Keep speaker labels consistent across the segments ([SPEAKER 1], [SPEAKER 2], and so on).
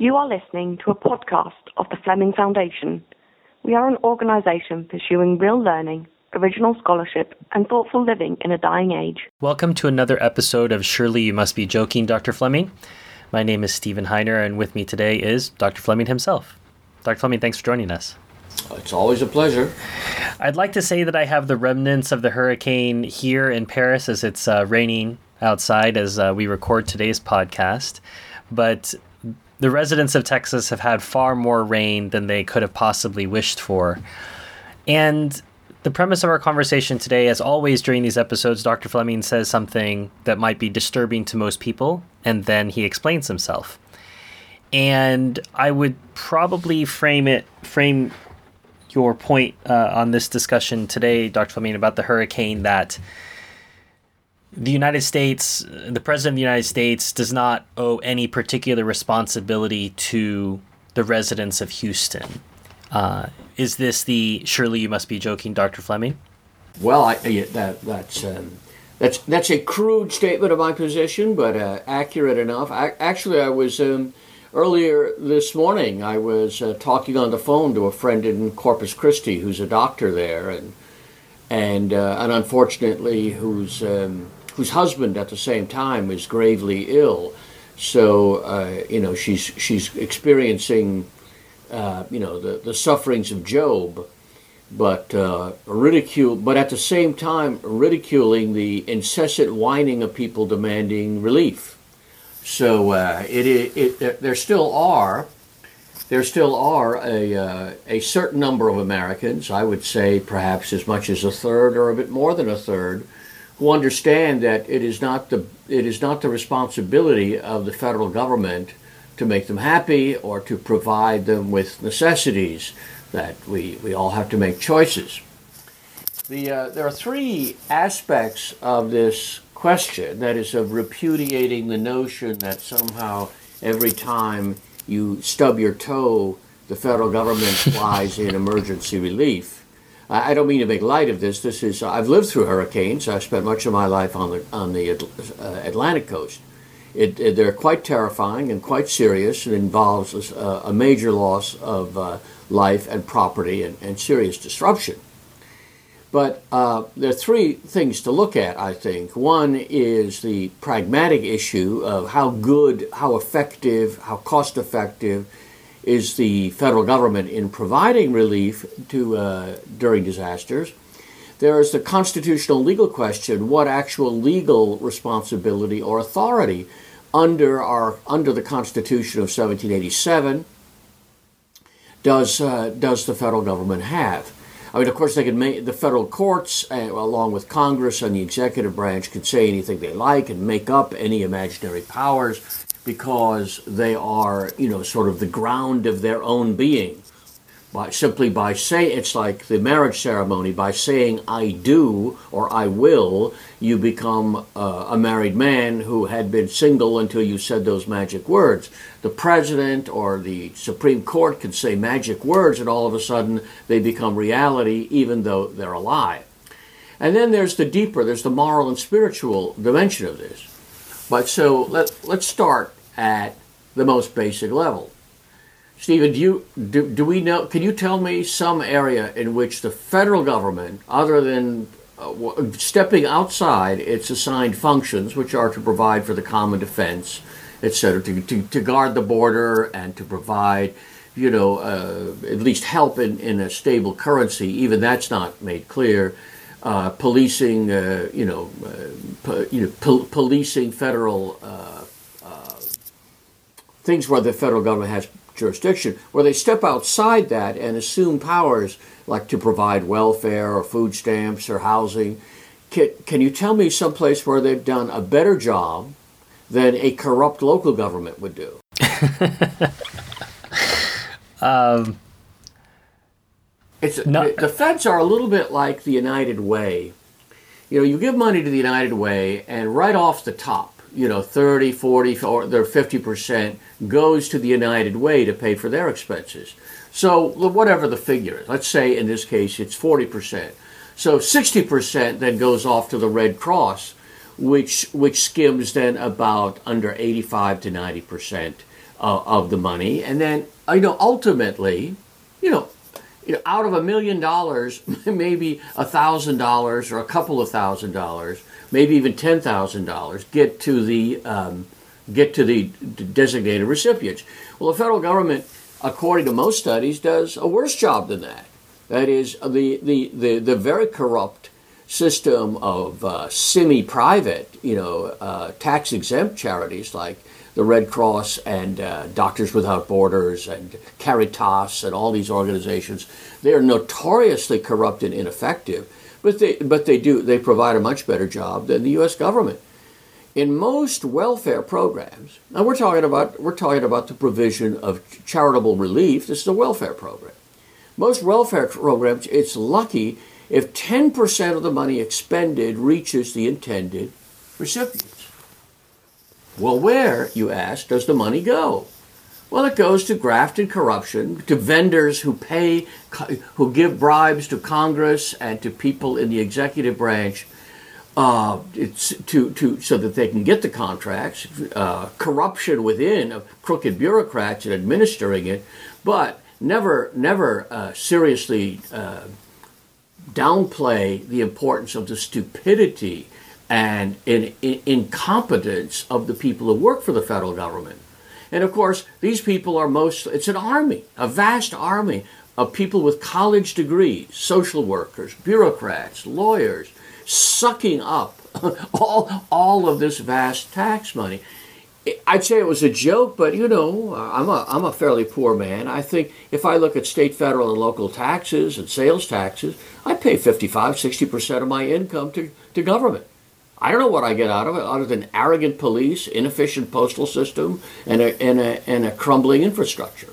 [SPEAKER 1] You are listening to a podcast of the Fleming Foundation. We are an organization pursuing real learning, original scholarship, and thoughtful living in a dying age.
[SPEAKER 2] Welcome to another episode of Surely You Must Be Joking, Dr. Fleming. My name is Stephen Heiner, and with me today is Dr. Fleming himself. Dr. Fleming, thanks for joining us.
[SPEAKER 3] It's always a pleasure.
[SPEAKER 2] I'd like to say that I have the remnants of the hurricane here in Paris as it's uh, raining outside as uh, we record today's podcast. But the residents of Texas have had far more rain than they could have possibly wished for. And the premise of our conversation today, as always during these episodes, Dr. Fleming says something that might be disturbing to most people, and then he explains himself. And I would probably frame it, frame your point uh, on this discussion today, Dr. Fleming, about the hurricane that the United States, the President of the United States, does not owe any particular responsibility to the residents of Houston. Uh, is this the surely you must be joking, Dr. Fleming?
[SPEAKER 3] Well, I, that, that's um, that's that's a crude statement of my position, but uh, accurate enough. I, actually, I was um, earlier this morning. I was uh, talking on the phone to a friend in Corpus Christi who's a doctor there, and and uh, and unfortunately, who's. um, whose husband at the same time is gravely ill. So uh, you know she's she's experiencing uh, you know the, the sufferings of Job, but uh, ridicule, but at the same time ridiculing the incessant whining of people demanding relief. So uh, it, it, it, there still are there still are a, uh, a certain number of Americans, I would say perhaps as much as a third or a bit more than a third, who understand that it is not the it is not the responsibility of the federal government to make them happy or to provide them with necessities, that we, we all have to make choices. The, uh, there are three aspects of this question that is, of repudiating the notion that somehow every time you stub your toe, the federal government flies in emergency relief. I don't mean to make light of this. This is I've lived through hurricanes. I've spent much of my life on the on the uh, Atlantic coast, it, it, they're quite terrifying and quite serious. It involves a, a major loss of uh, life and property and, and, serious disruption. But uh, there are three things to look at, I think. One is the pragmatic issue of how good, how effective, how cost effective is the federal government in providing relief to uh, during disasters. There is the constitutional legal question what actual legal responsibility or authority under, our, under the Constitution of 1787 does, uh, does the federal government have? I mean, of course, they can make the federal courts, uh, along with Congress and the executive branch, can say anything they like and make up any imaginary powers because they are, you know, sort of the ground of their own being. By simply by say it's like the marriage ceremony by saying I do or I will you become uh, a married man who had been single until you said those magic words. The president or the supreme court can say magic words and all of a sudden they become reality even though they're a lie and then there's the deeper there's the moral and spiritual dimension of this but so let, let's start at the most basic level Stephen, do you do, do we know? Can you tell me some area in which the federal government, other than uh, stepping outside its assigned functions, which are to provide for the common defense, etc., to, to, to guard the border and to provide, you know, uh, at least help in, in a stable currency, even that's not made clear. Uh, policing, uh, you know, uh, po- you know, po- policing federal uh, things where the federal government has jurisdiction, where they step outside that and assume powers like to provide welfare or food stamps or housing. Can, can you tell me someplace where they've done a better job than a corrupt local government would do? um, it's no, the, the feds are a little bit like the United Way. You know, you give money to the United Way, and right off the top, you know, 30, 40, or their 50% goes to the United Way to pay for their expenses. So whatever the figure is, let's say in this case it's 40%. So 60% then goes off to the Red Cross, which which skims then about under 85 to 90% uh, of the money, and then you know ultimately, you know, you know, out of a million dollars, maybe a thousand dollars or a couple of thousand dollars, maybe even ten thousand dollars, get to the um, get to the designated recipients. Well, the federal government, according to most studies, does a worse job than that. That is, the the the, the very corrupt system of uh, semi-private, you know, uh, tax-exempt charities like the Red Cross and uh, Doctors Without Borders and Caritas and all these organizations. They are notoriously corrupt and ineffective, but they but they do they provide a much better job than the U.S. government. In most welfare programs, now we're talking about we're talking about the provision of charitable relief. This is a welfare program. Most welfare programs, it's lucky if 10% of the money expended reaches the intended recipients. Well, where, you ask, does the money go? Well, it goes to graft and corruption, to vendors who pay, who give bribes to Congress and to people in the executive branch, uh, it's to, to so that they can get the contracts. Uh, corruption within of crooked bureaucrats and administering it, but never, never uh, seriously uh, downplay the importance of the stupidity and in, in, incompetence of the people who work for the federal government. And of course, these people are most, it's an army, a vast army of people with college degrees, social workers, bureaucrats, lawyers, sucking up all, all of this vast tax money. I'd say it was a joke, but you know, I'm a, I'm a fairly poor man. I think if I look at state, federal, and local taxes and sales taxes, I pay 55, 60% of my income to, to government. I don't know what I get out of it other than arrogant police, inefficient postal system, and a, and a, and a crumbling infrastructure.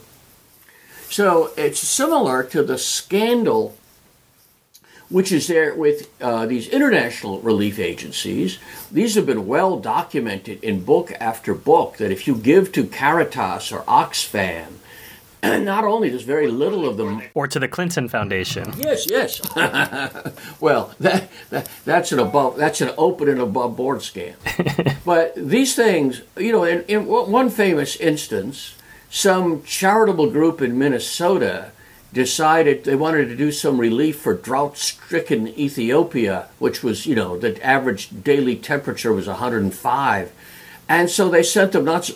[SPEAKER 3] So it's similar to the scandal which is there with uh, these international relief agencies. These have been well documented in book after book that if you give to Caritas or Oxfam, and not only does very little of them,
[SPEAKER 2] or to the Clinton Foundation.
[SPEAKER 3] Yes, yes. well, that, that, that's an above that's an open and above board scam. but these things, you know, in, in one famous instance, some charitable group in Minnesota decided they wanted to do some relief for drought-stricken Ethiopia, which was, you know, the average daily temperature was 105 and so they sent them lots,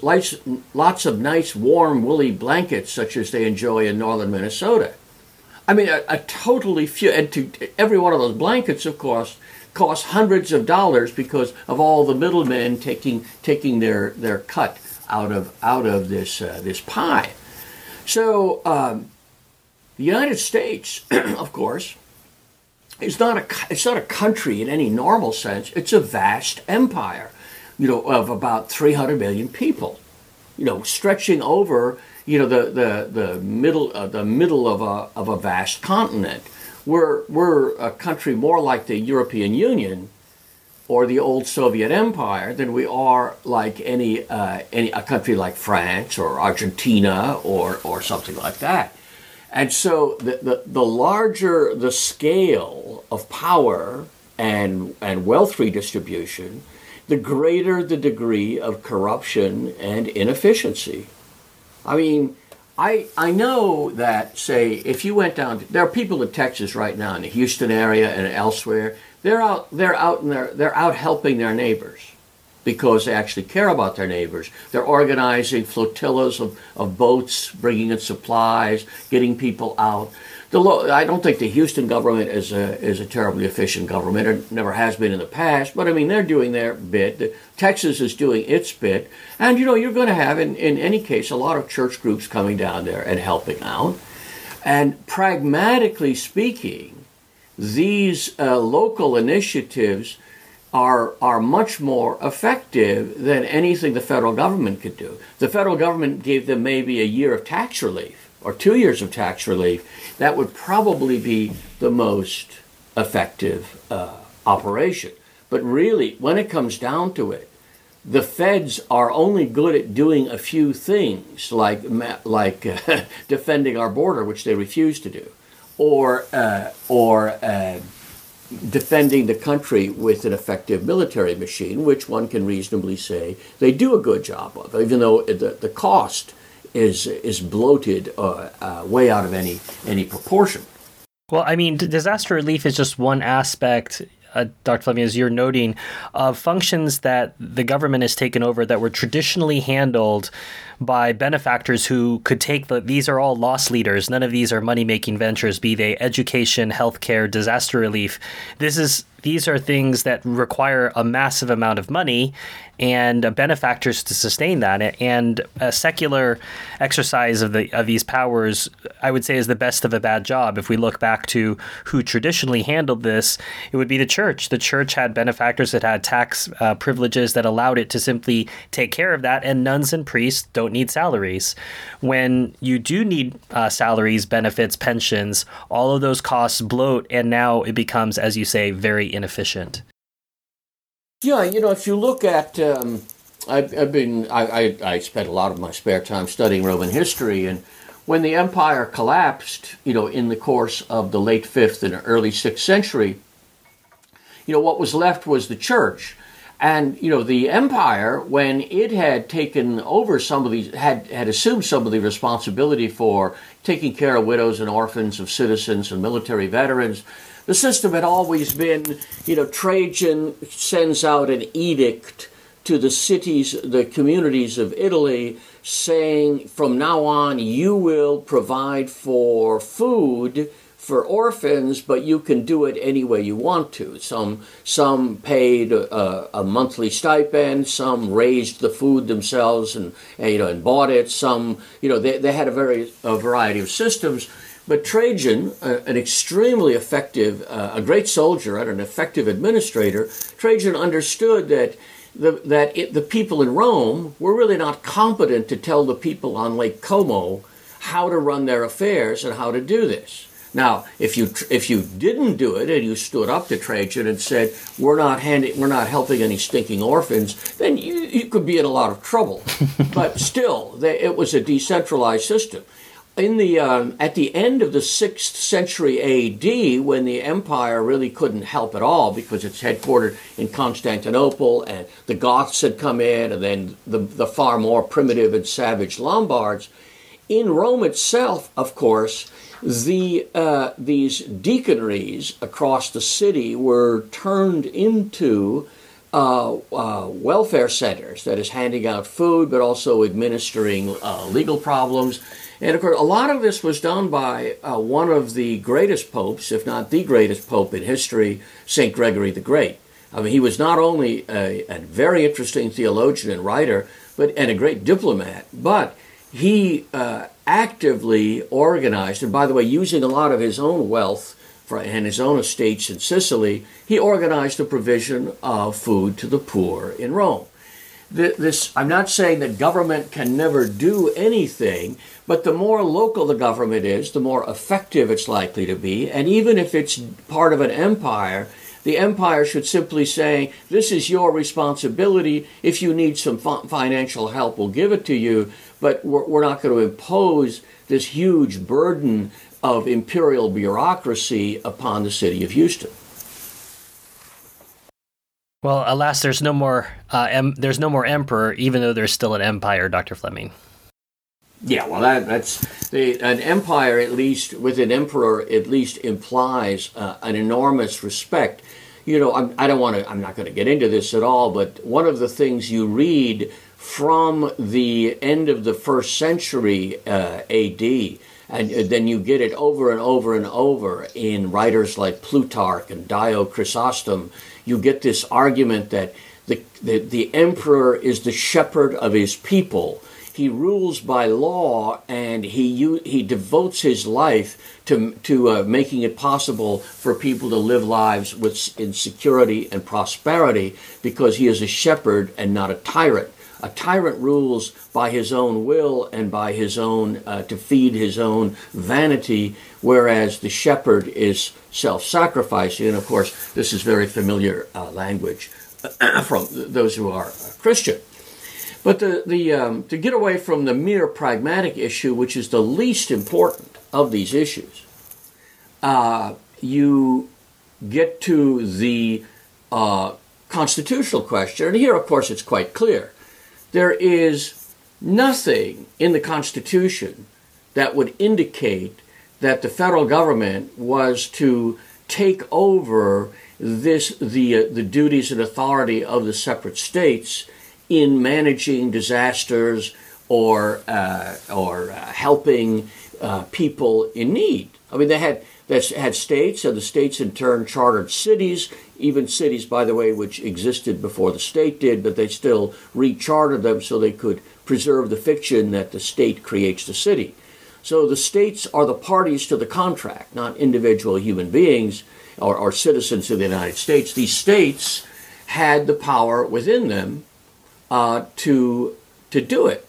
[SPEAKER 3] lots of nice, warm, woolly blankets, such as they enjoy in northern Minnesota. I mean, a, a totally few, and to every one of those blankets, of course, cost hundreds of dollars because of all the middlemen taking taking their their cut out of out of this uh, this pie. So um, the United States, of course, is not a it's not a country in any normal sense. It's a vast empire you know, of about 300 million people, you know, stretching over, you know, the, the, the middle, uh, the middle of a, of a vast continent. We're, we're a country more like the European Union or the old Soviet Empire than we are like any, uh, any a country like France or Argentina or, or something like that. And so the, the, the larger the scale of power and, and wealth redistribution, the greater the degree of corruption and inefficiency. I mean, I, I know that, say, if you went down, there are people in Texas right now, in the Houston area and elsewhere, they're out, they're out, and they're, they're out helping their neighbors because they actually care about their neighbors. They're organizing flotillas of, of boats, bringing in supplies, getting people out the lo- I don't think the Houston government is a is a terribly efficient government. It never has been in the past, but I mean they're doing their bit. Texas is doing its bit, and you know you're going to have in in any case a lot of church groups coming down there and helping out. And pragmatically speaking, these uh, local initiatives are are much more effective than anything the federal government could do. The federal government gave them maybe a year of tax relief or two years of tax relief, that would probably be the most effective uh, operation. But really, when it comes down to it, the feds are only good at doing a few things, like like uh, defending our border, which they refuse to do, or uh, or uh, defending the country with an effective military machine, which one can reasonably say they do a good job of, even though the, the cost is is bloated uh, uh, way out of any any proportion.
[SPEAKER 2] Well, I mean, disaster relief is just one aspect uh, Dr. Fleming, as you're noting, of functions that the government has taken over that were traditionally handled by benefactors who could take the these are all loss leaders none of these are money making ventures be they education healthcare disaster relief this is these are things that require a massive amount of money and benefactors to sustain that. And a secular exercise of the of these powers, I would say, is the best of a bad job. If we look back to who traditionally handled this, it would be the church. The church had benefactors that had tax uh, privileges that allowed it to simply take care of that, and nuns and priests don't need salaries. When you do need uh, salaries, benefits, pensions, all of those costs bloat, and now it becomes, as you say, very inefficient.
[SPEAKER 3] Yeah, you know, if you look at, um, I've, I've, been, I, I, I spent a lot of my spare time studying Roman history, and when the empire collapsed, you know, in the course of the late fifth and early sixth century, you know, what was left was the church. And, you know, the empire, when it had taken over some of these, had, had assumed some of the responsibility for taking care of widows and orphans of citizens and military veterans, the system had always been, you know, Trajan sends out an edict to the cities, the communities of Italy, saying from now on you will provide for food for orphans, but you can do it any way you want to. Some some paid a, a monthly stipend, some raised the food themselves and, and, you know and bought it. Some you know they, they had a very a variety of systems. But Trajan, an extremely effective, uh, a great soldier and an effective administrator, Trajan understood that the, that it, the people in Rome were really not competent to tell the people on Lake Como how to run their affairs and how to do this. Now, if you if you didn't do it and you stood up to Trajan and said we're not handing, we're not helping any stinking orphans, then you, you could be in a lot of trouble. but still, they, it was a decentralized system in the um, at the end of the sixth century A.D., when the empire really couldn't help at all because it's headquartered in Constantinople, and the Goths had come in, and then the, the far more primitive and savage Lombards. In Rome itself, of course, the uh, these deaconries across the city were turned into uh, uh, welfare centers that is handing out food but also administering uh, legal problems and of course, a lot of this was done by uh, one of the greatest popes, if not the greatest pope in history, St. Gregory the Great. I mean, he was not only a, a very interesting theologian and writer, but and a great diplomat, but he uh, actively organized, and by the way, using a lot of his own wealth for, and his own estates in Sicily, he organized the provision of food to the poor in Rome this I'm not saying that government can never do anything, but the more local the government is, the more effective it's likely to be. And even if it's part of an empire, the empire should simply say, This is your responsibility. If you need some financial help, we'll give it to you, but we're, we're not going to impose this huge burden of imperial bureaucracy upon the city of Houston.
[SPEAKER 2] Well, alas, there's no more. Uh, em- there's no more emperor, even though there's still an empire, Doctor Fleming.
[SPEAKER 3] Yeah, well, that, that's the, an empire. At least with an emperor, at least implies uh, an enormous respect. You know, I'm, I do not want to. I'm not going to get into this at all. But one of the things you read from the end of the first century uh, A.D. And then you get it over and over and over in writers like Plutarch and Dio Chrysostom you get this argument that the, the, the emperor is the shepherd of his people. He rules by law and he, he devotes his life to, to uh, making it possible for people to live lives with, in security and prosperity because he is a shepherd and not a tyrant. A tyrant rules by his own will and by his own, uh, to feed his own vanity, whereas the shepherd is self sacrificing. And of course, this is very familiar uh, language from those who are Christian. But the, the, um, to get away from the mere pragmatic issue, which is the least important of these issues, uh, you get to the uh, constitutional question. And here, of course, it's quite clear there is nothing in the Constitution that would indicate that the federal government was to take over this the uh, the duties and authority of the separate states in managing disasters or uh, or uh, helping uh, people in need. I mean, they had that had states, and the states in turn chartered cities, even cities, by the way, which existed before the state did, but they still rechartered them so they could preserve the fiction that the state creates the city. So the states are the parties to the contract, not individual human beings or, or citizens of the United States. These states had the power within them uh, to to do it.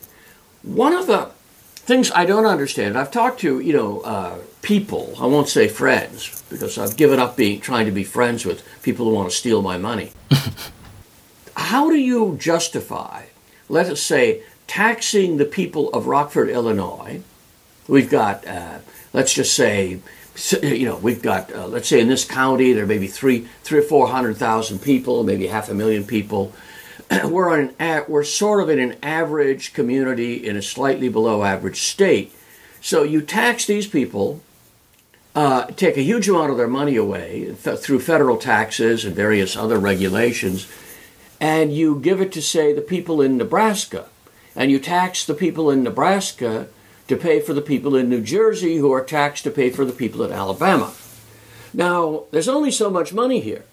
[SPEAKER 3] One of the things I don't understand, I've talked to you know uh, people. I won't say friends because I've given up being trying to be friends with people who want to steal my money. How do you justify, let us say, taxing the people of Rockford, Illinois? We've got, uh, let's just say, you know, we've got, uh, let's say in this county, there may be three, three or four hundred thousand people, maybe half a million people. we're on an, we're sort of in an average community in a slightly below average state. So you tax these people, uh, take a huge amount of their money away th- through federal taxes and various other regulations, and you give it to say the people in Nebraska, and you tax the people in Nebraska to pay for the people in New Jersey who are taxed to pay for the people in Alabama. Now, there's only so much money here.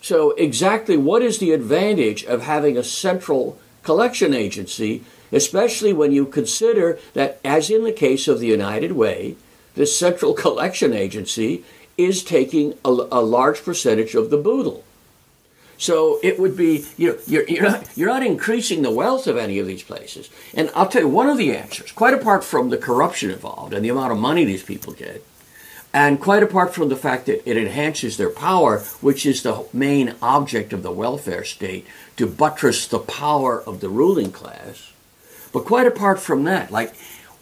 [SPEAKER 3] So, exactly what is the advantage of having a central collection agency, especially when you consider that, as in the case of the United Way, this central collection agency is taking a, a large percentage of the boodle? So it would be you know, you're, you're, not, you're not increasing the wealth of any of these places. And I'll tell you one of the answers, quite apart from the corruption involved and the amount of money these people get, and quite apart from the fact that it enhances their power, which is the main object of the welfare state, to buttress the power of the ruling class. But quite apart from that, like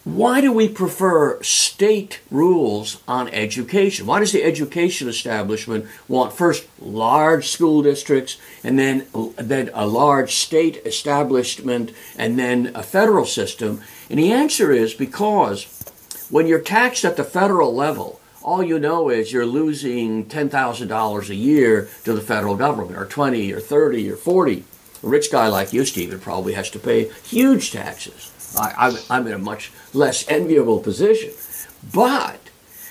[SPEAKER 3] why do we prefer state rules on education? Why does the education establishment want first large school districts and then, then a large state establishment and then a federal system? And the answer is because when you're taxed at the federal level, all you know is you're losing $10,000 a year to the federal government, or 20 or 30 or 40. A rich guy like you, Stephen, probably has to pay huge taxes. I, am in a much less enviable position. But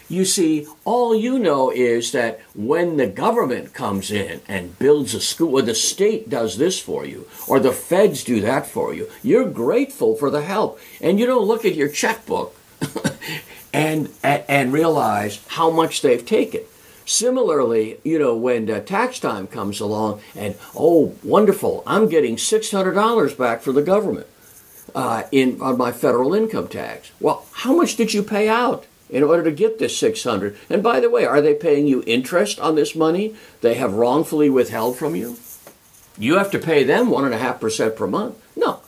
[SPEAKER 3] you see, all you know is that when the government comes in and builds a school, or the state does this for you, or the feds do that for you, you're grateful for the help. And you don't look at your checkbook and, and realize how much they've taken. Similarly, you know, when tax time comes along and, oh, wonderful, I'm getting $600 back for the government uh, in on my federal income tax. Well, how much did you pay out in order to get this 600? And by the way, are they paying you interest on this money they have wrongfully withheld from you? You have to pay them one and a half percent per month. No,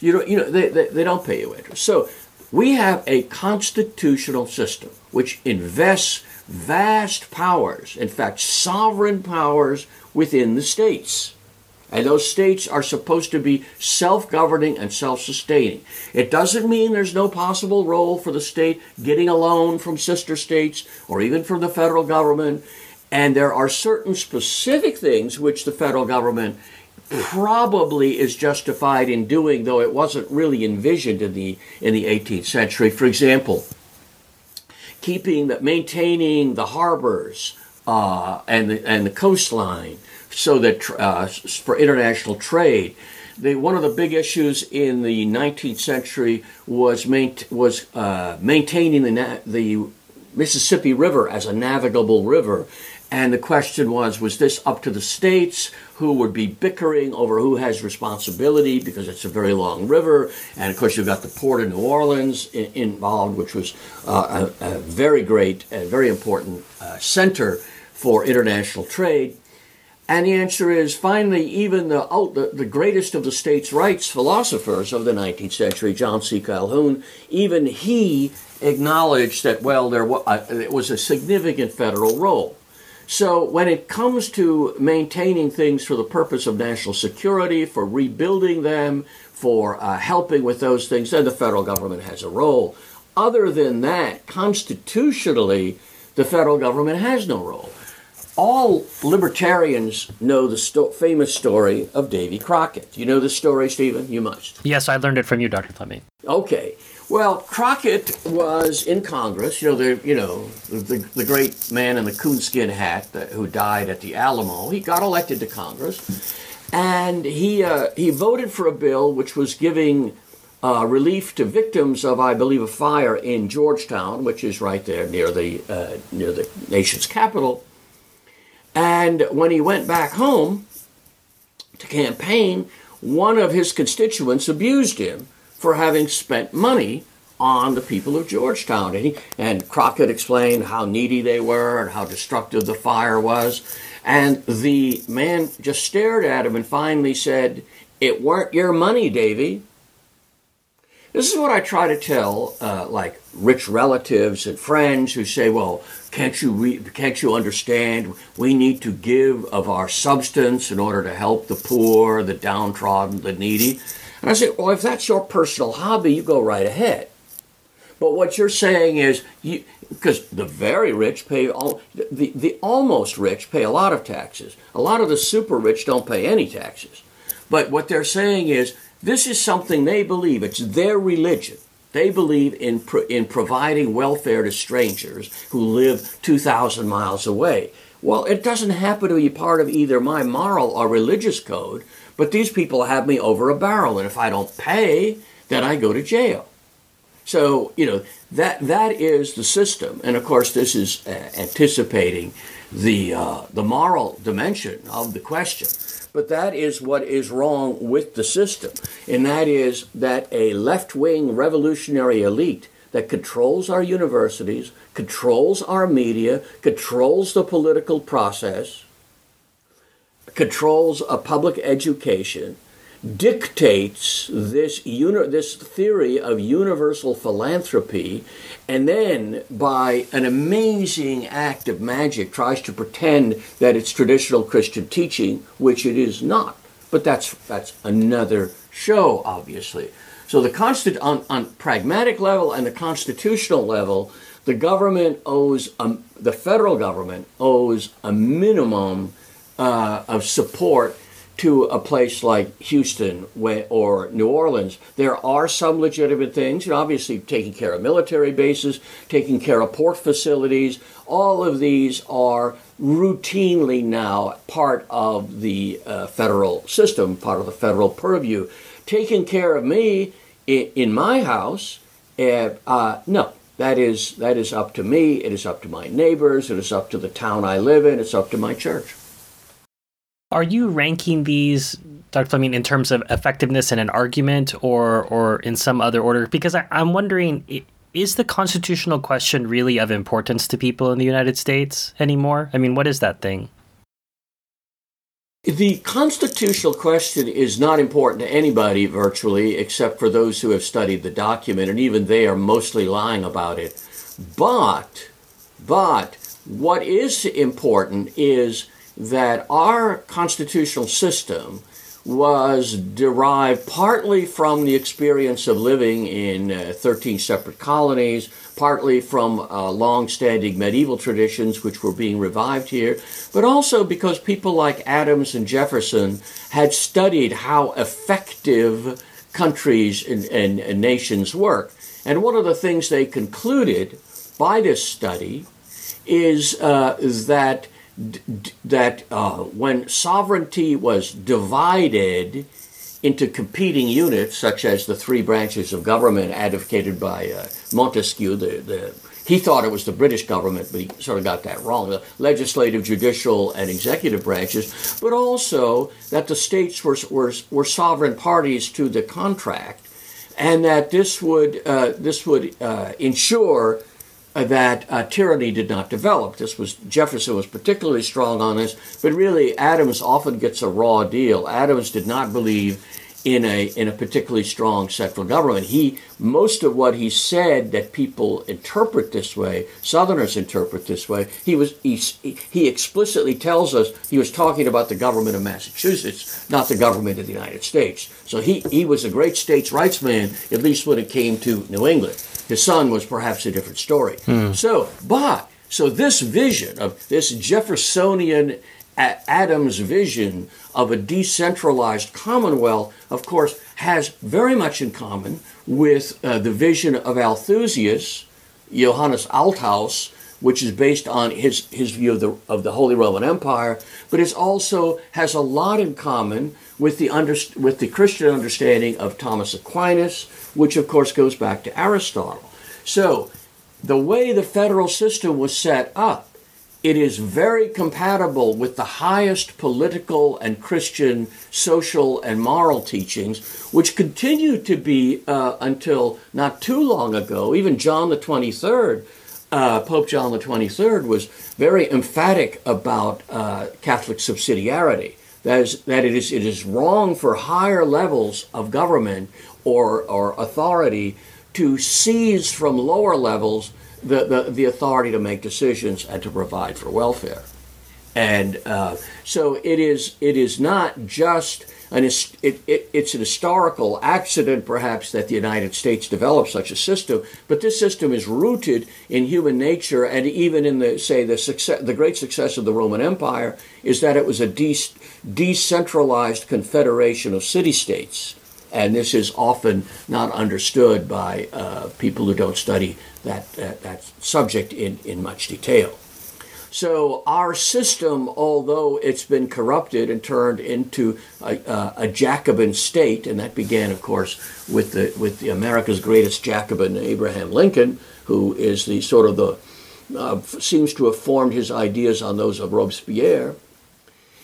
[SPEAKER 3] you don't. You know they, they, they don't pay you interest. So we have a constitutional system which invests vast powers, in fact, sovereign powers within the states. And those states are supposed to be self governing and self sustaining. It doesn't mean there's no possible role for the state getting a loan from sister states or even from the federal government. And there are certain specific things which the federal government probably is justified in doing, though it wasn't really envisioned in the, in the 18th century. For example, keeping the, maintaining the harbors uh, and, the, and the coastline so that uh, for international trade. The, one of the big issues in the 19th century was main, was uh, maintaining the the Mississippi River as a navigable river, and the question was was this up to the states who would be bickering over who has responsibility because it's a very long river, and of course you've got the port of New Orleans in, involved, which was uh, a, a, very great and very important uh, center for international trade. And the answer is finally, even the, the, the, greatest of the states' rights philosophers of the 19th century, John C. Calhoun, even he acknowledged that, well, there was, uh, it was a significant federal role. So when it comes to maintaining things for the purpose of national security, for rebuilding them, for uh, helping with those things, then the federal government has a role. Other than that, constitutionally, the federal government has no role. All libertarians know the sto- famous story of Davy Crockett. You know the story, Stephen? You must.
[SPEAKER 2] Yes, I learned it from you, Dr. Fleming.
[SPEAKER 3] Okay. Well, Crockett was in Congress. You know, the you know the, the great man in the coonskin hat that, who died at the Alamo. He got elected to Congress, and he uh, he voted for a bill which was giving uh, relief to victims of, I believe, a fire in Georgetown, which is right there near the uh, near the nation's capital. And when he went back home to campaign, one of his constituents abused him for having spent money on the people of Georgetown. And, he, and Crockett explained how needy they were and how destructive the fire was. And the man just stared at him and finally said, It weren't your money, Davy. This is what I try to tell, uh, like rich relatives and friends who say, "Well, can't you can't you understand? We need to give of our substance in order to help the poor, the downtrodden, the needy." And I say, "Well, if that's your personal hobby, you go right ahead." But what you're saying is, because the very rich pay, all, the, the almost rich pay a lot of taxes. A lot of the super rich don't pay any taxes. But what they're saying is, this is something they believe. It's their religion. They believe in, pro- in providing welfare to strangers who live 2,000 miles away. Well, it doesn't happen to be part of either my moral or religious code, but these people have me over a barrel, and if I don't pay, then I go to jail. So, you know, that, that is the system. And of course, this is uh, anticipating the, uh, the moral dimension of the question. But that is what is wrong with the system, and that is that a left wing revolutionary elite that controls our universities, controls our media, controls the political process, controls a public education, dictates this uni- this theory of universal philanthropy and then by an amazing act of magic tries to pretend that it's traditional christian teaching which it is not. But that's that's another show obviously. So the constant on, on pragmatic level and the constitutional level the government owes a, the federal government owes a minimum uh, of support to a place like Houston or New Orleans, there are some legitimate things. You know, obviously, taking care of military bases, taking care of port facilities, all of these are routinely now part of the uh, federal system, part of the federal purview. Taking care of me in, in my house, uh, uh, no. That is that is up to me. It is up to my neighbors. It is up to the town I live in. It's up to my church.
[SPEAKER 2] Are you ranking these, Dr. Fleming, in terms of effectiveness in an argument or or in some other order? Because I, I'm wondering, is the constitutional question really of importance to people in the United States anymore? I mean, what is that thing?
[SPEAKER 3] The constitutional question is not important to anybody virtually, except for those who have studied the document, and even they are mostly lying about it. But, but what is important is that our constitutional system was derived partly from the experience of living in uh, 13 separate colonies, partly from uh, long standing medieval traditions which were being revived here, but also because people like Adams and Jefferson had studied how effective countries and, and, and nations work. And one of the things they concluded by this study is, uh, is that that uh, when sovereignty was divided into competing units, such as the three branches of government advocated by uh, Montesquieu, the, the, he thought it was the British government, but he sort of got that wrong the legislative, judicial, and executive branches, but also that the states were, were, were sovereign parties to the contract, and that this would, uh, this would uh, ensure that uh, tyranny did not develop. This was Jefferson was particularly strong on this, but really Adams often gets a raw deal. Adams did not believe in a in a particularly strong central government. He most of what he said that people interpret this way, Southerners interpret this way. He was he, he explicitly tells us he was talking about the government of Massachusetts, not the government of the United States. So he he was a great states' rights man, at least when it came to New England. His son was perhaps a different story. Hmm. So, but so this vision of this Jeffersonian Adams vision of a decentralized commonwealth, of course, has very much in common with uh, the vision of Althusius, Johannes Althaus, which is based on his, his view of the, of the Holy Roman Empire, but it also has a lot in common with the, under, with the Christian understanding of Thomas Aquinas, which of course goes back to Aristotle. So, the way the federal system was set up it is very compatible with the highest political and Christian social and moral teachings, which continue to be uh, until not too long ago. Even John the 23rd, uh, Pope John the 23rd, was very emphatic about uh, Catholic subsidiarity. That is, that it is, it is wrong for higher levels of government or, or authority to seize from lower levels the, the, the authority to make decisions and to provide for welfare. And uh, so it is, it is not just an, it, it, it's an historical accident, perhaps, that the United States developed such a system, but this system is rooted in human nature, and even in the, say, the, success, the great success of the Roman Empire is that it was a de- decentralized confederation of city states and this is often not understood by uh, people who don't study that, that, that subject in, in much detail. So our system, although it's been corrupted and turned into a, a, Jacobin state, and that began, of course, with the with the America's greatest Jacobin, Abraham Lincoln, who is the sort of the uh, seems to have formed his ideas on those of Robespierre.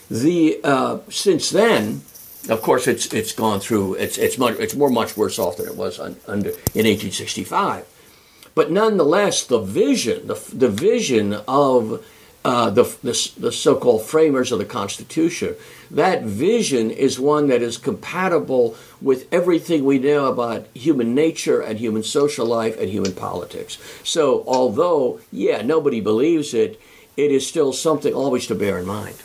[SPEAKER 3] The uh, since then, of course, it's it's gone through. It's it's much it's more much worse off than it was on, under in 1865. But nonetheless, the vision, the, the vision of uh, the, the, the so-called framers of the Constitution, that vision is one that is compatible with everything we know about human nature and human social life and human politics. So, although yeah, nobody believes it, it is still something always to bear in mind.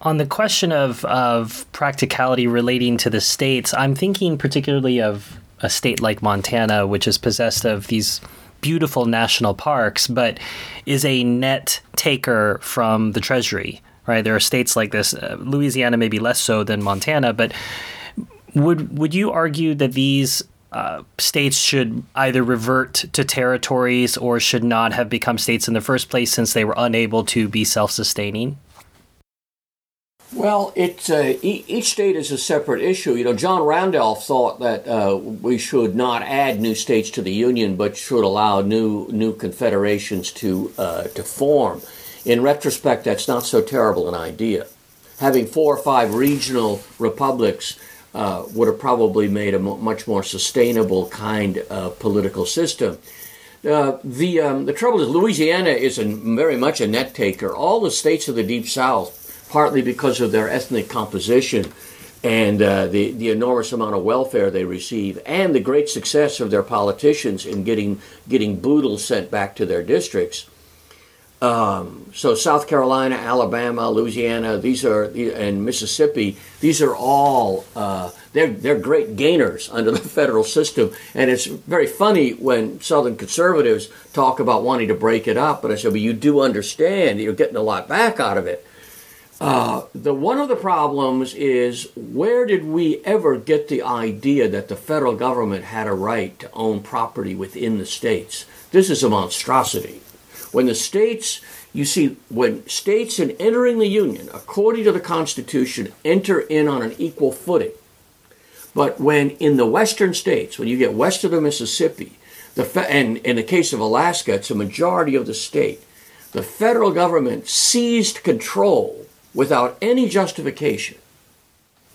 [SPEAKER 2] On the question of, of practicality relating to the states, I'm thinking particularly of a state like Montana, which is possessed of these beautiful national parks, but is a net taker from the treasury, right? There are states like this, uh, Louisiana maybe less so than Montana, but would would you argue that these uh, states should either revert to territories or should not have become states in the first place since they were unable to be self-sustaining?
[SPEAKER 3] Well, it, uh, each state is a separate issue. You know, John Randolph thought that uh, we should not add new states to the Union, but should allow new new confederations to uh, to form. In retrospect, that's not so terrible an idea. Having four or five regional republics uh, would have probably made a much more sustainable kind of political system. Uh, the um, the trouble is Louisiana is a, very much a net taker. All the states of the Deep South partly because of their ethnic composition and uh, the, the enormous amount of welfare they receive, and the great success of their politicians in getting, getting boodles sent back to their districts. Um, so South Carolina, Alabama, Louisiana, these are and Mississippi. These are all uh, they're they're great gainers under the federal system, and it's very funny when Southern conservatives talk about wanting to break it up. But I said, well, you do understand you're getting a lot back out of it. Uh, the one of the problems is where did we ever get the idea that the federal government had a right to own property within the states? This is a monstrosity. When the states, you see, when states in entering the union, according to the Constitution, enter in on an equal footing. But when in the western states, when you get west of the Mississippi, the fe- and in the case of Alaska, it's a majority of the state, the federal government seized control without any justification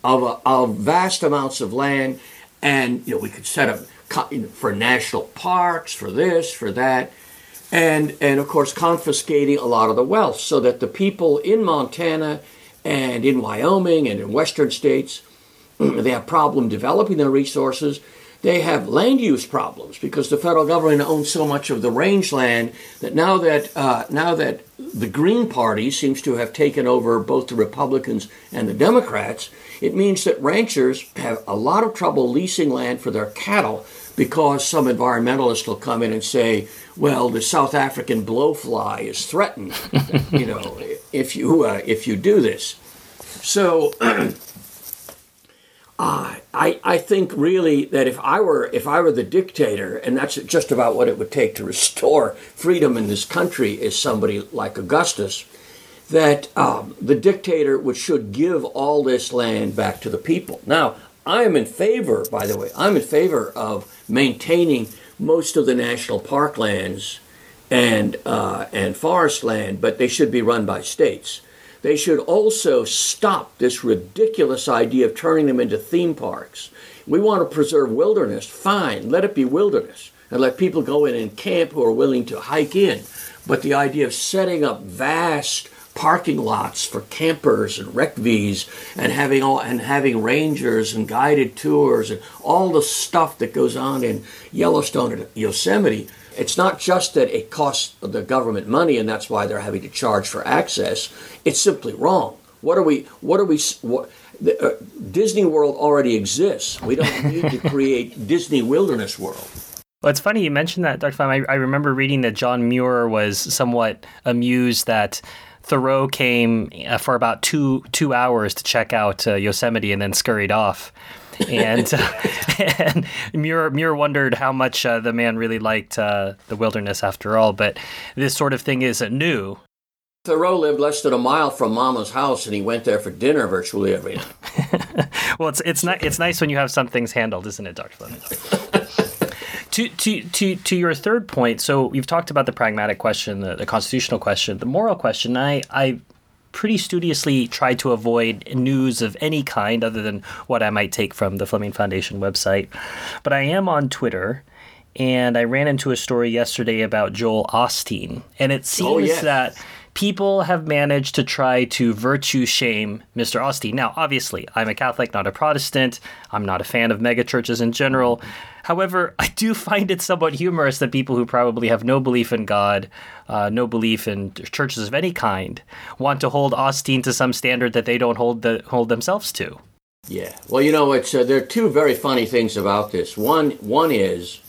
[SPEAKER 3] of, of vast amounts of land. And you know, we could set up for national parks, for this, for that, and and of course confiscating a lot of the wealth, so that the people in Montana and in Wyoming and in western states they have problem developing their resources. They have land use problems because the federal government owns so much of the rangeland that now that uh, now that the Green Party seems to have taken over both the Republicans and the Democrats, it means that ranchers have a lot of trouble leasing land for their cattle because some environmentalists will come in and say, "Well, the South African blowfly is threatened, you know, if you uh, if you do this." So. Uh, I, I think really that if I were if I were the dictator, and that's just about what it would take to restore freedom in this country, is somebody like Augustus, that um, the dictator would should give all this land back to the people. Now, I am in favor, by the way, I'm in favor of maintaining most of the national park lands and uh, and forest land, but they should be run by states. They should also stop this ridiculous idea of turning them into theme parks. We want to preserve wilderness. Fine, let it be wilderness and let people go in and camp who are willing to hike in. But the idea of setting up vast parking lots for campers and RecVs and having all and having rangers and guided tours and all the stuff that goes on in Yellowstone and Yosemite it's not just that it costs the government money and that's why they're having to charge for access. It's simply wrong. What are we? What are we? What, uh, Disney World already exists. We don't need to create Disney Wilderness World.
[SPEAKER 2] Well, it's funny you mentioned that, Dr. Flem. I, I remember reading that John Muir was somewhat amused that Thoreau came uh, for about two two hours to check out uh, Yosemite and then scurried off and uh, and Muir Muir wondered how much uh, the man really liked uh, the wilderness after all. But this sort of thing isn't new.
[SPEAKER 3] Thoreau lived less than a mile from Mama's house, and he went there for dinner virtually every night.
[SPEAKER 2] well, it's it's not it's nice when you have some things handled, isn't it, Doctor Fleming? to, to, to, to your third point, so we've talked about the pragmatic question, the, the constitutional question, the moral question. I, I pretty studiously tried to avoid news of any kind other than what I might take from the Fleming Foundation website. But I am on Twitter and I ran into a story yesterday about Joel Osteen. And it oh, seems oh, yes. that people have managed to try to virtue shame Mr. Osteen. Now, obviously, I'm a Catholic, not a Protestant. I'm not a fan of megachurches in general. However, I do find it somewhat humorous that people who probably have no belief in God, uh, no belief in churches of any kind, want to hold Osteen to some standard that they don't hold the, hold themselves to.
[SPEAKER 3] Yeah. Well, you know, it's uh, there are two very funny things about this. One one is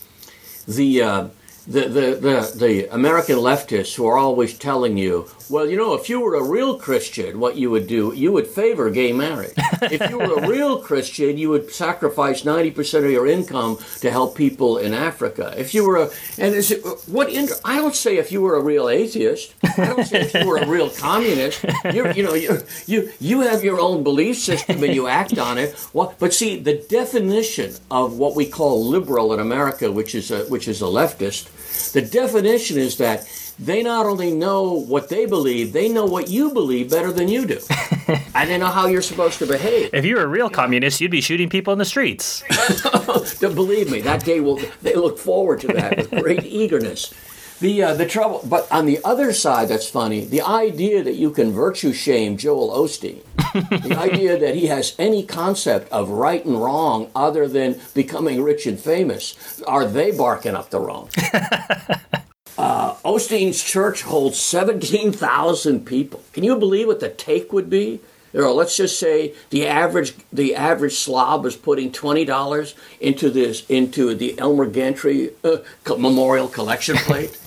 [SPEAKER 3] the uh, the, the, the, the American leftists who are always telling you, well, you know, if you were a real Christian, what you would do, you would favor gay marriage. if you were a real Christian, you would sacrifice 90% of your income to help people in Africa. If you were a, and is it, what, I don't say if you were a real atheist, I don't say if you were a real communist. You're, you know, you, you, you have your own belief system and you act on it. Well, but see, the definition of what we call liberal in America, which is a, which is a leftist, the definition is that they not only know what they believe, they know what you believe better than you do. and they know how you're supposed to behave.
[SPEAKER 2] If you were a real communist, you'd be shooting people in the streets.
[SPEAKER 3] Believe me, that day will they look forward to that with great eagerness. The uh, the trouble, but on the other side, that's funny. The idea that you can virtue shame Joel Osteen, the idea that he has any concept of right and wrong other than becoming rich and famous, are they barking up the wrong? uh, Osteen's church holds seventeen thousand people. Can you believe what the take would be? Or let's just say the average the average slob is putting twenty dollars into this into the Elmer Gantry uh, Memorial Collection Plate.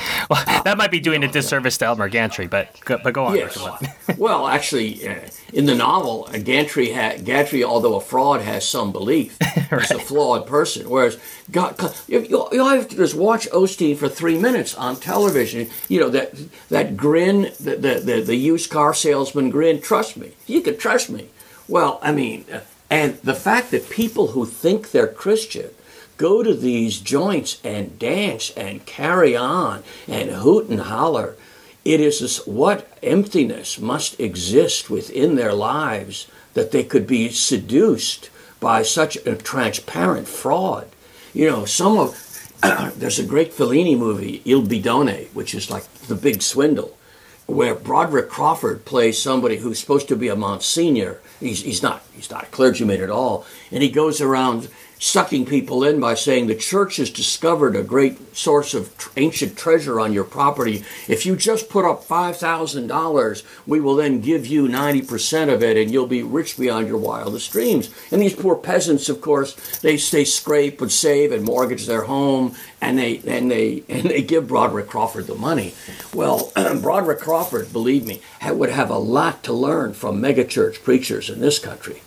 [SPEAKER 2] Well, that might be doing a disservice to Elmer Gantry, but but go on.
[SPEAKER 3] Yes. well, actually, uh, in the novel, uh, Gantry, ha- Gantry, although a fraud, has some belief. right. He's a flawed person. Whereas, God, you, you, you have to just watch Osteen for three minutes on television. You know that that grin, the the, the, the used car salesman grin. Trust me, you can trust me. Well, I mean, uh, and the fact that people who think they're Christian go to these joints and dance and carry on and hoot and holler. It is this, what emptiness must exist within their lives that they could be seduced by such a transparent fraud. You know, some of there's a great Fellini movie, Il Bidone, which is like the big swindle. where Broderick Crawford plays somebody who's supposed to be a Monsignor. He's, he's not. He's not a clergyman at all. And he goes around sucking people in by saying the church has discovered a great source of tr- ancient treasure on your property. If you just put up $5,000, we will then give you 90% of it and you'll be rich beyond your wildest dreams. And these poor peasants, of course, they, they scrape and save and mortgage their home and they, and they, and they give Broderick Crawford the money. Well, Broderick Crawford, believe me, would have a lot to learn from megachurch preachers in this country.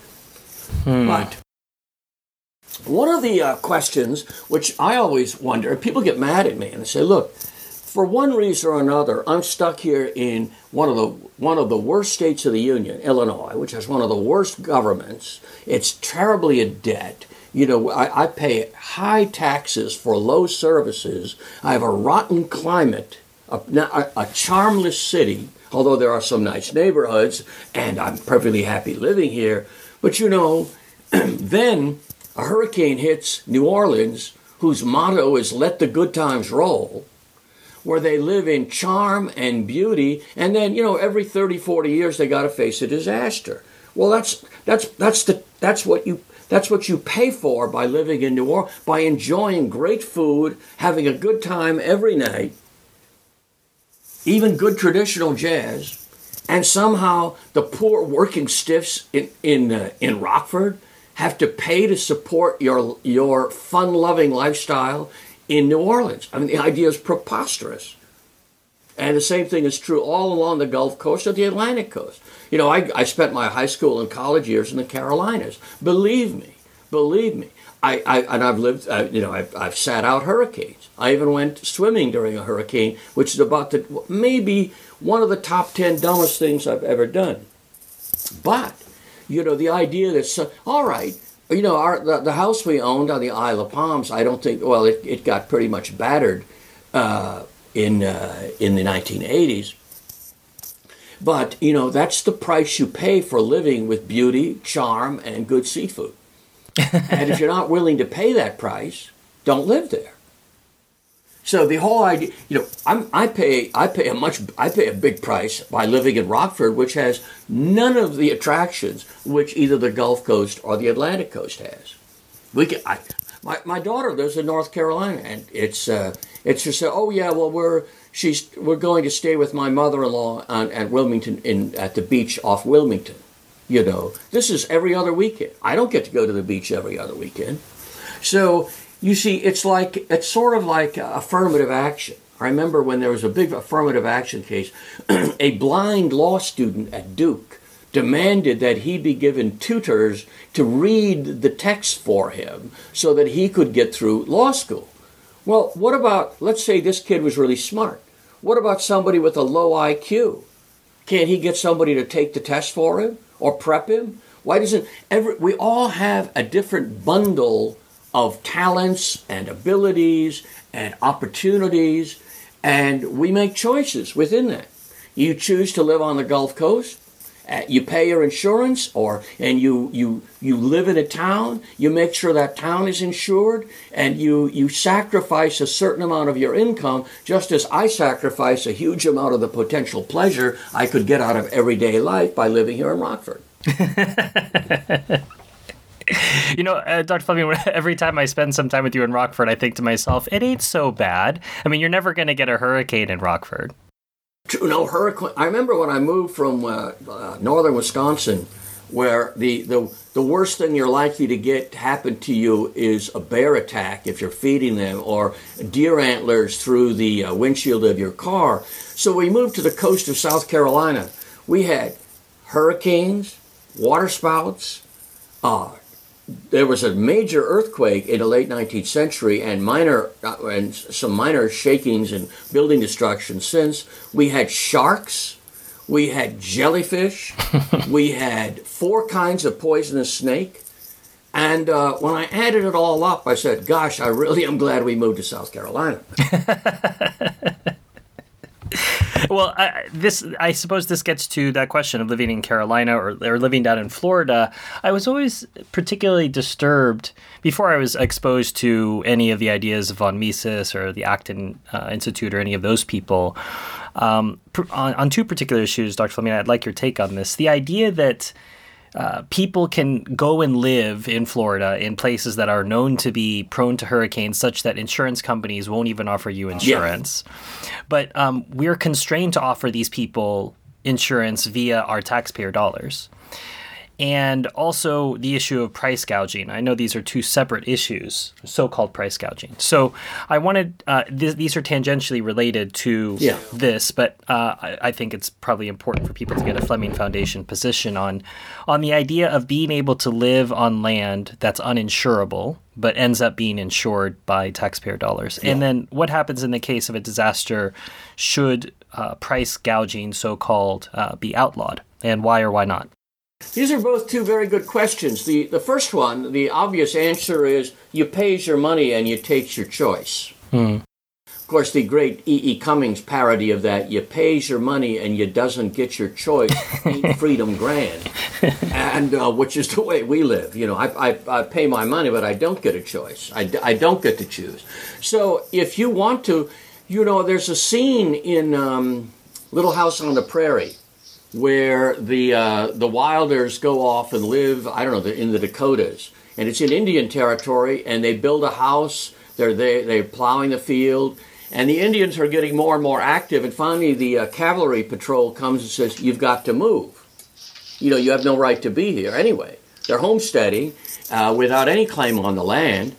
[SPEAKER 3] Hmm. But one of the uh, questions, which I always wonder, people get mad at me and they say, "Look, for one reason or another, I'm stuck here in one of the one of the worst states of the union, Illinois, which has one of the worst governments. It's terribly in debt. You know, I, I pay high taxes for low services. I have a rotten climate, a, a, a charmless city, although there are some nice neighborhoods, and I'm perfectly happy living here. But you know, then a hurricane hits New Orleans, whose motto is let the good times roll, where they live in charm and beauty, and then, you know, every 30, 40 years they got to face a disaster. Well, that's that's that's the that's what you that's what you pay for by living in New Orleans, by enjoying great food, having a good time every night, even good traditional jazz, and somehow the poor working stiffs in in uh, in Rockford have to pay to support your your fun-loving lifestyle in New Orleans. I mean, the idea is preposterous. And the same thing is true all along the Gulf Coast or the Atlantic Coast. You know, I, I spent my high school and college years in the Carolinas. Believe me, believe me. I, I and I've lived, uh, you know, I've, I've sat out hurricanes. I even went swimming during a hurricane, which is about the maybe one of the top ten dumbest things I've ever done. But you know, the idea that, so, all right, you know, our, the, the, house we owned on the Isle of Palms, I don't think, well, it, it got pretty much battered uh, in, uh, in the 1980s. But, you know, that's the price you pay for living with beauty, charm, and good seafood. and if you're not willing to pay that price, don't live there. So the whole idea, you know, I'm, i pay I pay a much I pay a big price by living in Rockford, which has none of the attractions which either the Gulf Coast or the Atlantic Coast has. We can, I, my my daughter lives in North Carolina, and it's uh, it's just oh yeah, well we're she's we're going to stay with my mother-in-law on, at Wilmington in at the beach off Wilmington. You know, this is every other weekend. I don't get to go to the beach every other weekend. So you see, it's like it's sort of like uh, affirmative action. I remember when there was a big affirmative action case, a blind law student at Duke demanded that he be given tutors to read the text for him so that he could get through law school. Well, what about, let's say this kid was really smart. What about somebody with a low IQ? Can't he get somebody to take the test for him or prep him? Why doesn't every, we all have a different bundle of talents and abilities and opportunities, and we make choices within that. You choose to live on the Gulf Coast, uh, you pay your insurance, or and you you you live in a town. You make sure that town is insured, and you you sacrifice a certain amount of your income, just as I sacrifice a huge amount of the potential pleasure I could get out of everyday life by living here in Rockford.
[SPEAKER 2] you know, uh, Dr. Fleming, every time I spend some time with you in Rockford, I think to myself, it ain't so bad. I mean, you're never going to get a hurricane in Rockford.
[SPEAKER 3] True, no hurricane. I remember when I moved from uh, uh, northern Wisconsin, where the, the the worst thing you're likely to get happen to you is a bear attack if you're feeding them, or deer antlers through the uh, windshield of your car. So we moved to the coast of South Carolina. We had hurricanes, waterspouts, uh, there was a major earthquake in the late 19th century and minor uh, and some minor shakings and building destruction since. We had sharks. We had jellyfish. We had four kinds of poisonous snake. And uh, when i added it all up i said gosh i really am glad we moved to south carolina
[SPEAKER 2] well, I, this I suppose this gets to that question of living in Carolina or, or living down in Florida. I was always particularly disturbed before I was exposed to any of the ideas of von Mises or the Acton uh, Institute or any of those people. Um, on, on two particular issues, Dr. Fleming, I'd like your take on this. The idea that uh, people can go and live in Florida in places that are known to be prone to hurricanes, such that insurance companies won't even offer you insurance. Yeah. But um, we're constrained to offer these people insurance via our taxpayer dollars and also the issue of price gouging. I know these are two separate issues, so-called price gouging. So I wanted uh, th- these are tangentially related to yeah. this, but uh, I, I, think it's probably important for people to get a Fleming Foundation position on on the idea of being able to live on land that's uninsurable but ends up being insured by taxpayer dollars. Yeah. And then what happens in the case of a disaster should uh, price gouging, so-called, uh, be outlawed, and why or why not?
[SPEAKER 3] These are both two very good questions. The, the first one, the obvious answer is you pays your money and you takes your choice. Hmm. Of course, the great E. E. Cummings parody of that, you pays your money and you doesn't get your choice, ain't freedom grand. And uh, which is the way we live. You know, I, I, I, pay my money, but I don't get a choice. I, I don't get to choose. So if you want to, you know, there's a scene in um, Little House on the Prairie where the uh, the Wilders go off and live. I don't know in the Dakotas, and it's in Indian territory, and they build a house. They're they they're plowing the field, and the Indians are getting more and more active. And finally, the uh, cavalry patrol comes and says, "You've got to move. You know, you have no right to be here anyway." They're homesteading uh, without any claim on the land.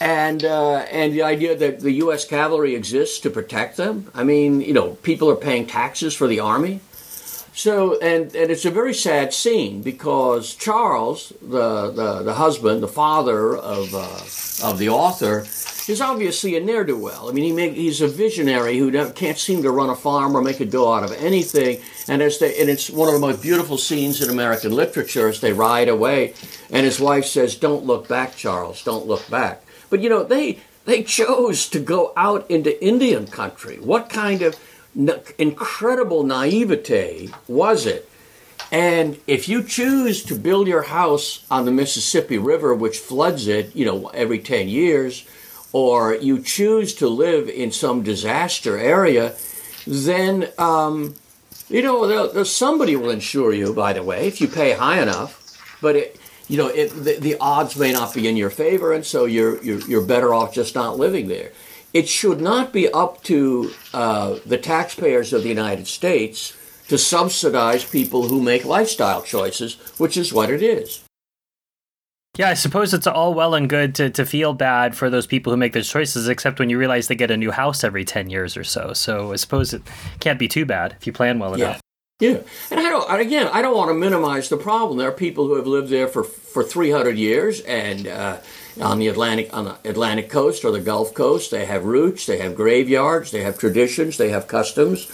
[SPEAKER 3] And uh, and the idea that the U.S. cavalry exists to protect them. I mean, you know, people are paying taxes for the army. So, and, and it's a very sad scene because Charles, the, the, the husband, the father of, uh, of the author, is obviously a ne'er do well. I mean, he he's a visionary who can't seem to run a farm or make a go out of anything. And, as they, and it's one of the most beautiful scenes in American literature as they ride away. And his wife says, Don't look back, Charles, don't look back. But you know, they, they chose to go out into Indian country. What kind of incredible naivete was it? And if you choose to build your house on the Mississippi River, which floods it, you know, every 10 years, or you choose to live in some disaster area, then, um, you know, somebody will insure you, by the way, if you pay high enough. But, it, you know, it, the, the, odds may not be in your favor, and so you're, you're, you're better off just not living there it should not be up to uh, the taxpayers of the United States to subsidize people who make lifestyle choices, which is what it is.
[SPEAKER 2] Yeah, I suppose it's all well and good to, to feel bad for those people who make those choices, except when you realize they get a new house every 10 years or so. So I suppose it can't be too bad if you plan well enough.
[SPEAKER 3] Yeah, and I don't. Again, I don't want to minimize the problem. There are people who have lived there for for 300 years, and uh, on the Atlantic on the Atlantic coast or the Gulf coast. They have roots, they have graveyards, they have traditions, they have customs,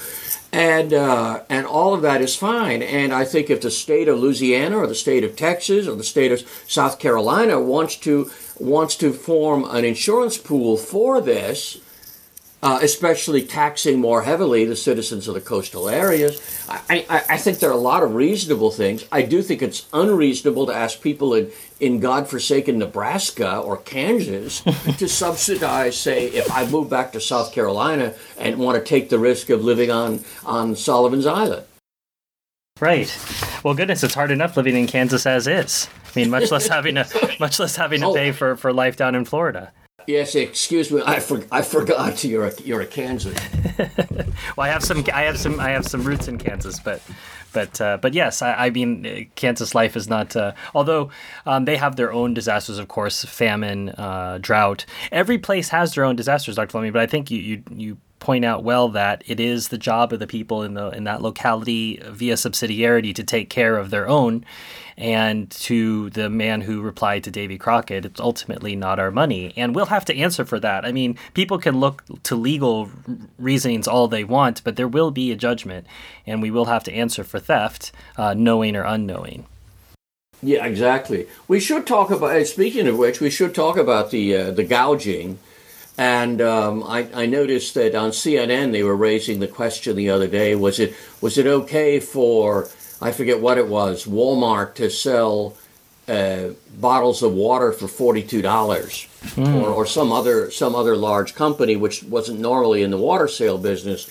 [SPEAKER 3] and uh, and all of that is fine. And I think if the state of Louisiana or the state of Texas or the state of South Carolina wants to wants to form an insurance pool for this, uh, especially taxing more heavily the citizens of the coastal areas. I, I, I, think there are a lot of reasonable things. I do think it's unreasonable to ask people in, in God-forsaken Nebraska or Kansas to subsidize, say, if I move back to South Carolina and want to take the risk of living on, on Sullivan's Island.
[SPEAKER 2] Right. Well, goodness, it's hard enough living in Kansas as is. I mean, much less having to, much less having to oh. pay for, for life down in Florida.
[SPEAKER 3] Yes, excuse me. I, for, I forgot you're a you're a Kansas.
[SPEAKER 2] well, I have some I have some I have some roots in Kansas, but but uh, but yes, I, I, mean Kansas life is not. Uh, although um, they have their own disasters, of course, famine, uh, drought. Every place has their own disasters, Dr. Fleming. But I think you you you point out well that it is the job of the people in the in that locality via subsidiarity to take care of their own and to the man who replied to Davy Crockett, it's ultimately not our money. And we'll have to answer for that. I mean, people can look to legal reasonings all they want, but there will be a judgment, and we will have to answer for theft, uh, knowing or unknowing.
[SPEAKER 3] Yeah, exactly. We should talk about. Speaking of which, we should talk about the uh, the gouging And um, I, I, noticed that on CNN they were raising the question the other day: was it was it okay for I forget what it was Walmart to sell uh, bottles of water for forty two dollars, mm. or, or some other some other large company which wasn't normally in the water sale business.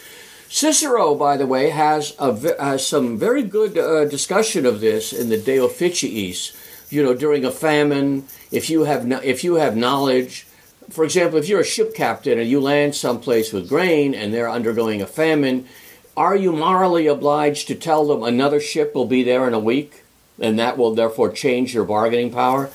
[SPEAKER 3] Cicero, by the way, has, a, has some very good uh, discussion of this in the De Officiis. You know, during a famine, if you have no, if you have knowledge for example, if you're a ship captain and you land someplace with grain and they're undergoing a famine, are you morally obliged to tell them another ship will be there in a week and that will therefore change your bargaining power?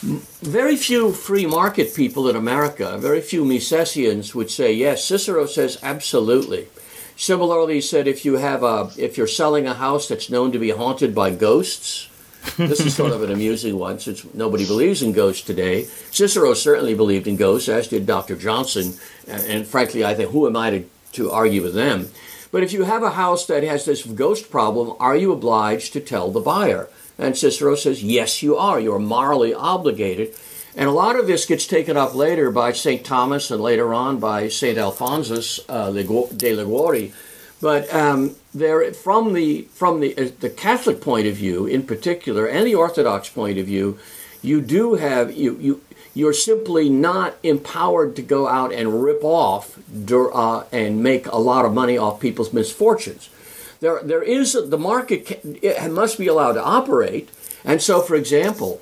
[SPEAKER 3] Very few free market people in America, very few Misesians would say yes. Cicero says absolutely. Similarly, he said if you have a if you're selling a house that's known to be haunted by ghosts, this is sort of an amusing one since nobody believes in ghosts today. Cicero certainly believed in ghosts, as did Dr. Johnson. And, frankly, I think who am I to, to argue with them? But if you have a house that has this ghost problem, are you obliged to tell the buyer? And Cicero says, yes, you are. You are morally obligated. And a lot of this gets taken up later by St. Thomas and later on by St. Alphonsus uh, de Liguori. But um, there, from the from the uh, the Catholic point of view, in particular, and the Orthodox point of view, you do have you you you're simply not empowered to go out and rip off uh, and make a lot of money off people's misfortunes. There there is the market it must be allowed to operate, and so for example,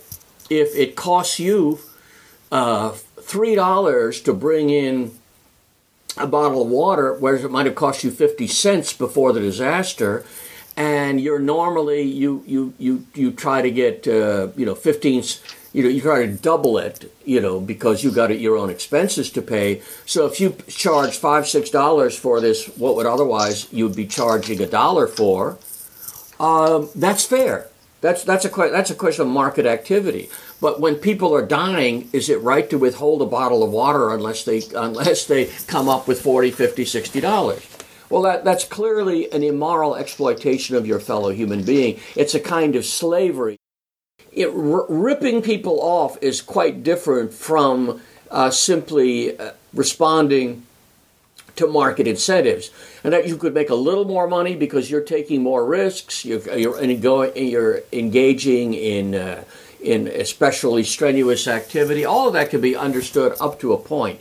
[SPEAKER 3] if it costs you uh, three dollars to bring in a bottle of water, whereas it might have cost you 50 cents before the disaster, and you're normally, you, you, you, you try to get, uh, you know, 15, you know, you try to double it, you know, because you got your own expenses to pay. So if you charge five, six dollars for this, what would otherwise you'd be charging a dollar for, um, that's fair. That's that's a that's a question of market activity. But when people are dying, is it right to withhold a bottle of water unless they unless they come up with 40, 50, 60 dollars? Well, that, that's clearly an immoral exploitation of your fellow human being. It's a kind of slavery. It, r- ripping people off is quite different from uh, simply uh, responding to market incentives, and that you could make a little more money because you're taking more risks. You're you're, you're engaging in uh, in especially strenuous activity. All of that can be understood up to a point,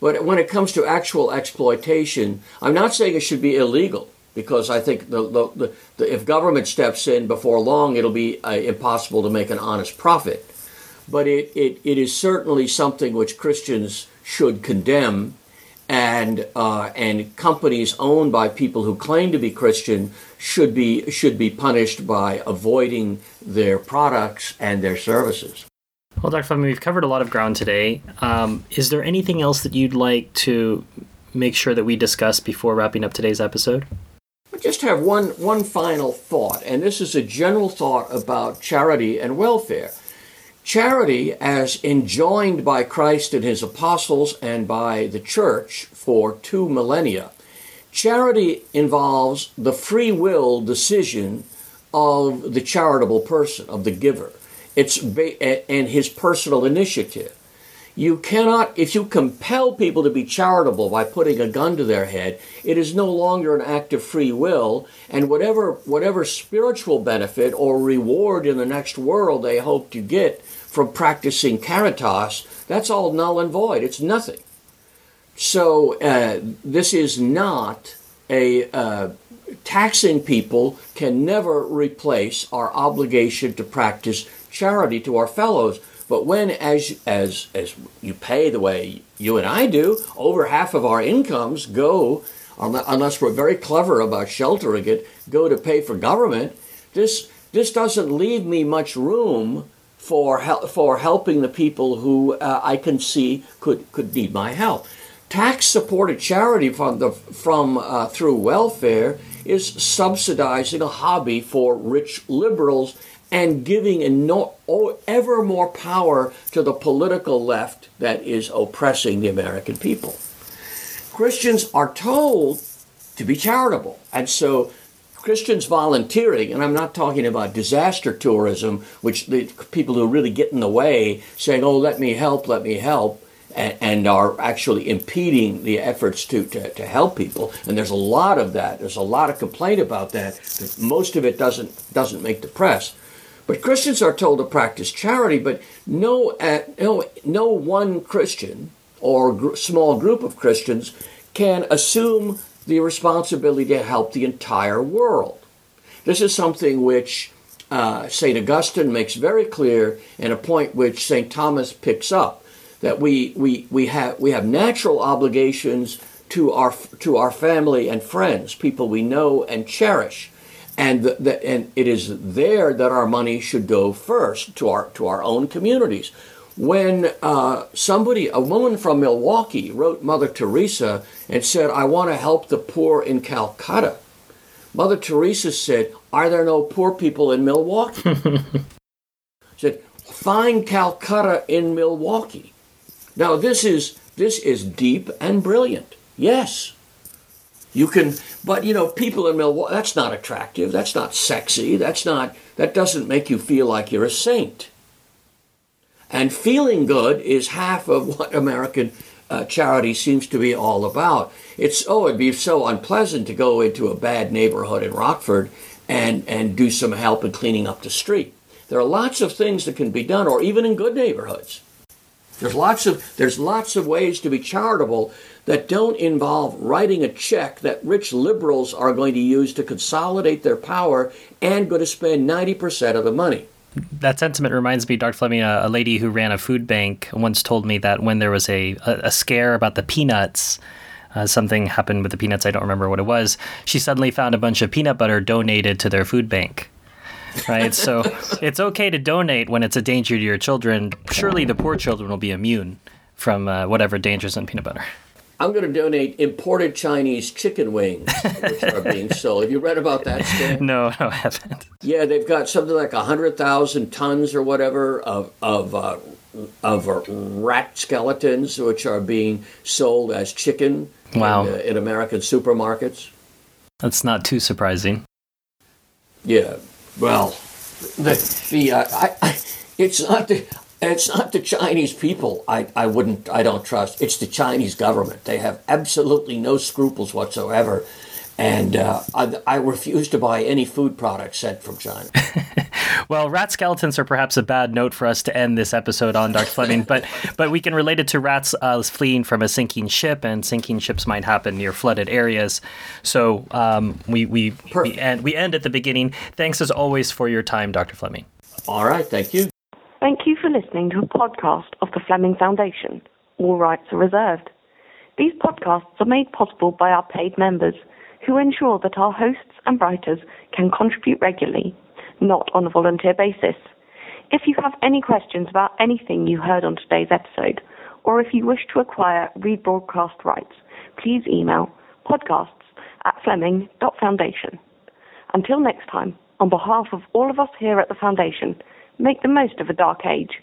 [SPEAKER 3] but when it comes to actual exploitation, I'm not saying it should be illegal because I think the, the, the, if government steps in before long, it'll be uh, impossible to make an honest profit. But it, it, it is certainly something which Christians should condemn and uh, and companies owned by people who claim to be Christian should be should be punished by avoiding their products and their services.
[SPEAKER 2] Well, Dr. Fleming, we've covered a lot of ground today. Um, is there anything else that you'd like to make sure that we discuss before wrapping up today's episode?
[SPEAKER 3] I just have one one final thought, and this is a general thought about charity and welfare. Charity, as enjoined by Christ and his apostles and by the church for two millennia, charity involves the free will decision of the charitable person, of the giver. It's ba- and his personal initiative. You cannot, if you compel people to be charitable by putting a gun to their head, it is no longer an act of free will, and whatever whatever spiritual benefit or reward in the next world they hope to get from practicing caritas, that's all null and void. It's nothing. So uh, this is not a uh, taxing people can never replace our obligation to practice charity to our fellows. But when, as as as you pay the way you and I do, over half of our incomes go, unless we're very clever about sheltering it, go to pay for government. This this doesn't leave me much room for hel- for helping the people who uh, I can see could could need my help. Tax supported charity from the from uh, through welfare is subsidizing a hobby for rich liberals and giving no, ever more power to the political left that is oppressing the American people. Christians are told to be charitable, and so Christians volunteering, and I'm not talking about disaster tourism, which the people who really get in the way saying, oh, let me help, let me help, and, and are actually impeding the efforts to, to, to help people. And there's a lot of that. There's a lot of complaint about that. Most of it doesn't doesn't make the press. But Christians are told to practice charity, but no, uh, no, no one Christian or gr- small group of Christians can assume the responsibility to help the entire world. This is something which uh, St. Augustine makes very clear and a point which St. Thomas picks up that we, we, we, have, we have natural obligations to our, to our family and friends, people we know and cherish. And, the, the, and it is there that our money should go first to our, to our own communities. When uh, somebody, a woman from Milwaukee, wrote Mother Teresa and said, I want to help the poor in Calcutta, Mother Teresa said, Are there no poor people in Milwaukee? said, Find Calcutta in Milwaukee. Now this is this is deep and brilliant. Yes. You can but you know, people in Milwaukee that's not attractive, that's not sexy, that's not that doesn't make you feel like you're a saint. And feeling good is half of what American uh, charity seems to be all about. It's oh, it'd be so unpleasant to go into a bad neighborhood in Rockford and and do some help in cleaning up the street. There are lots of things that can be done, or even in good neighborhoods. There's lots of there's lots of ways to be charitable that don't involve writing a check that rich liberals are going to use to consolidate their power and going to spend 90% of the money
[SPEAKER 2] that sentiment reminds me, Dr. Fleming, a, a, lady who ran a food bank once told me that when there was a, a, a scare about the peanuts, uh, something happened with the peanuts, I don't remember what it was, she suddenly found a bunch of peanut butter donated to their food bank. Right? so it's okay to donate when it's a danger to your children. Surely the poor children will be immune from uh, whatever dangers in peanut butter.
[SPEAKER 3] I'm going to donate imported Chinese chicken wings, which are being sold. Have you read about that, Stan?
[SPEAKER 2] No, no, I haven't.
[SPEAKER 3] Yeah, they've got something like 100,000 tons or whatever of, of, uh, of uh, rat skeletons, which are being sold as chicken
[SPEAKER 2] wow.
[SPEAKER 3] in, uh, in American supermarkets.
[SPEAKER 2] That's not too surprising.
[SPEAKER 3] Yeah, well, the, the uh, I, I, it's not the, and it's not the Chinese people I, I wouldn't I don't trust. It's the Chinese government. They have absolutely no scruples whatsoever. And uh, I, I, refuse to buy any food products sent from China.
[SPEAKER 2] well, rat skeletons are perhaps a bad note for us to end this episode on, Dr. Fleming, but but we can relate it to rats uh, fleeing from a sinking ship, and sinking ships might happen near flooded areas. So um, we we we end, we end at the beginning. Thanks as always for your time, Dr. Fleming.
[SPEAKER 3] All right, thank you.
[SPEAKER 1] Thank you for listening to a podcast of the Fleming Foundation. All rights are reserved. These podcasts are made possible by our paid members who ensure that our hosts and writers can contribute regularly, not on a volunteer basis. If you have any questions about anything you heard on today's episode, or if you wish to acquire rebroadcast rights, please email podcasts at fleming.foundation. Until next time, on behalf of all of us here at the Foundation, Make the most of a dark age.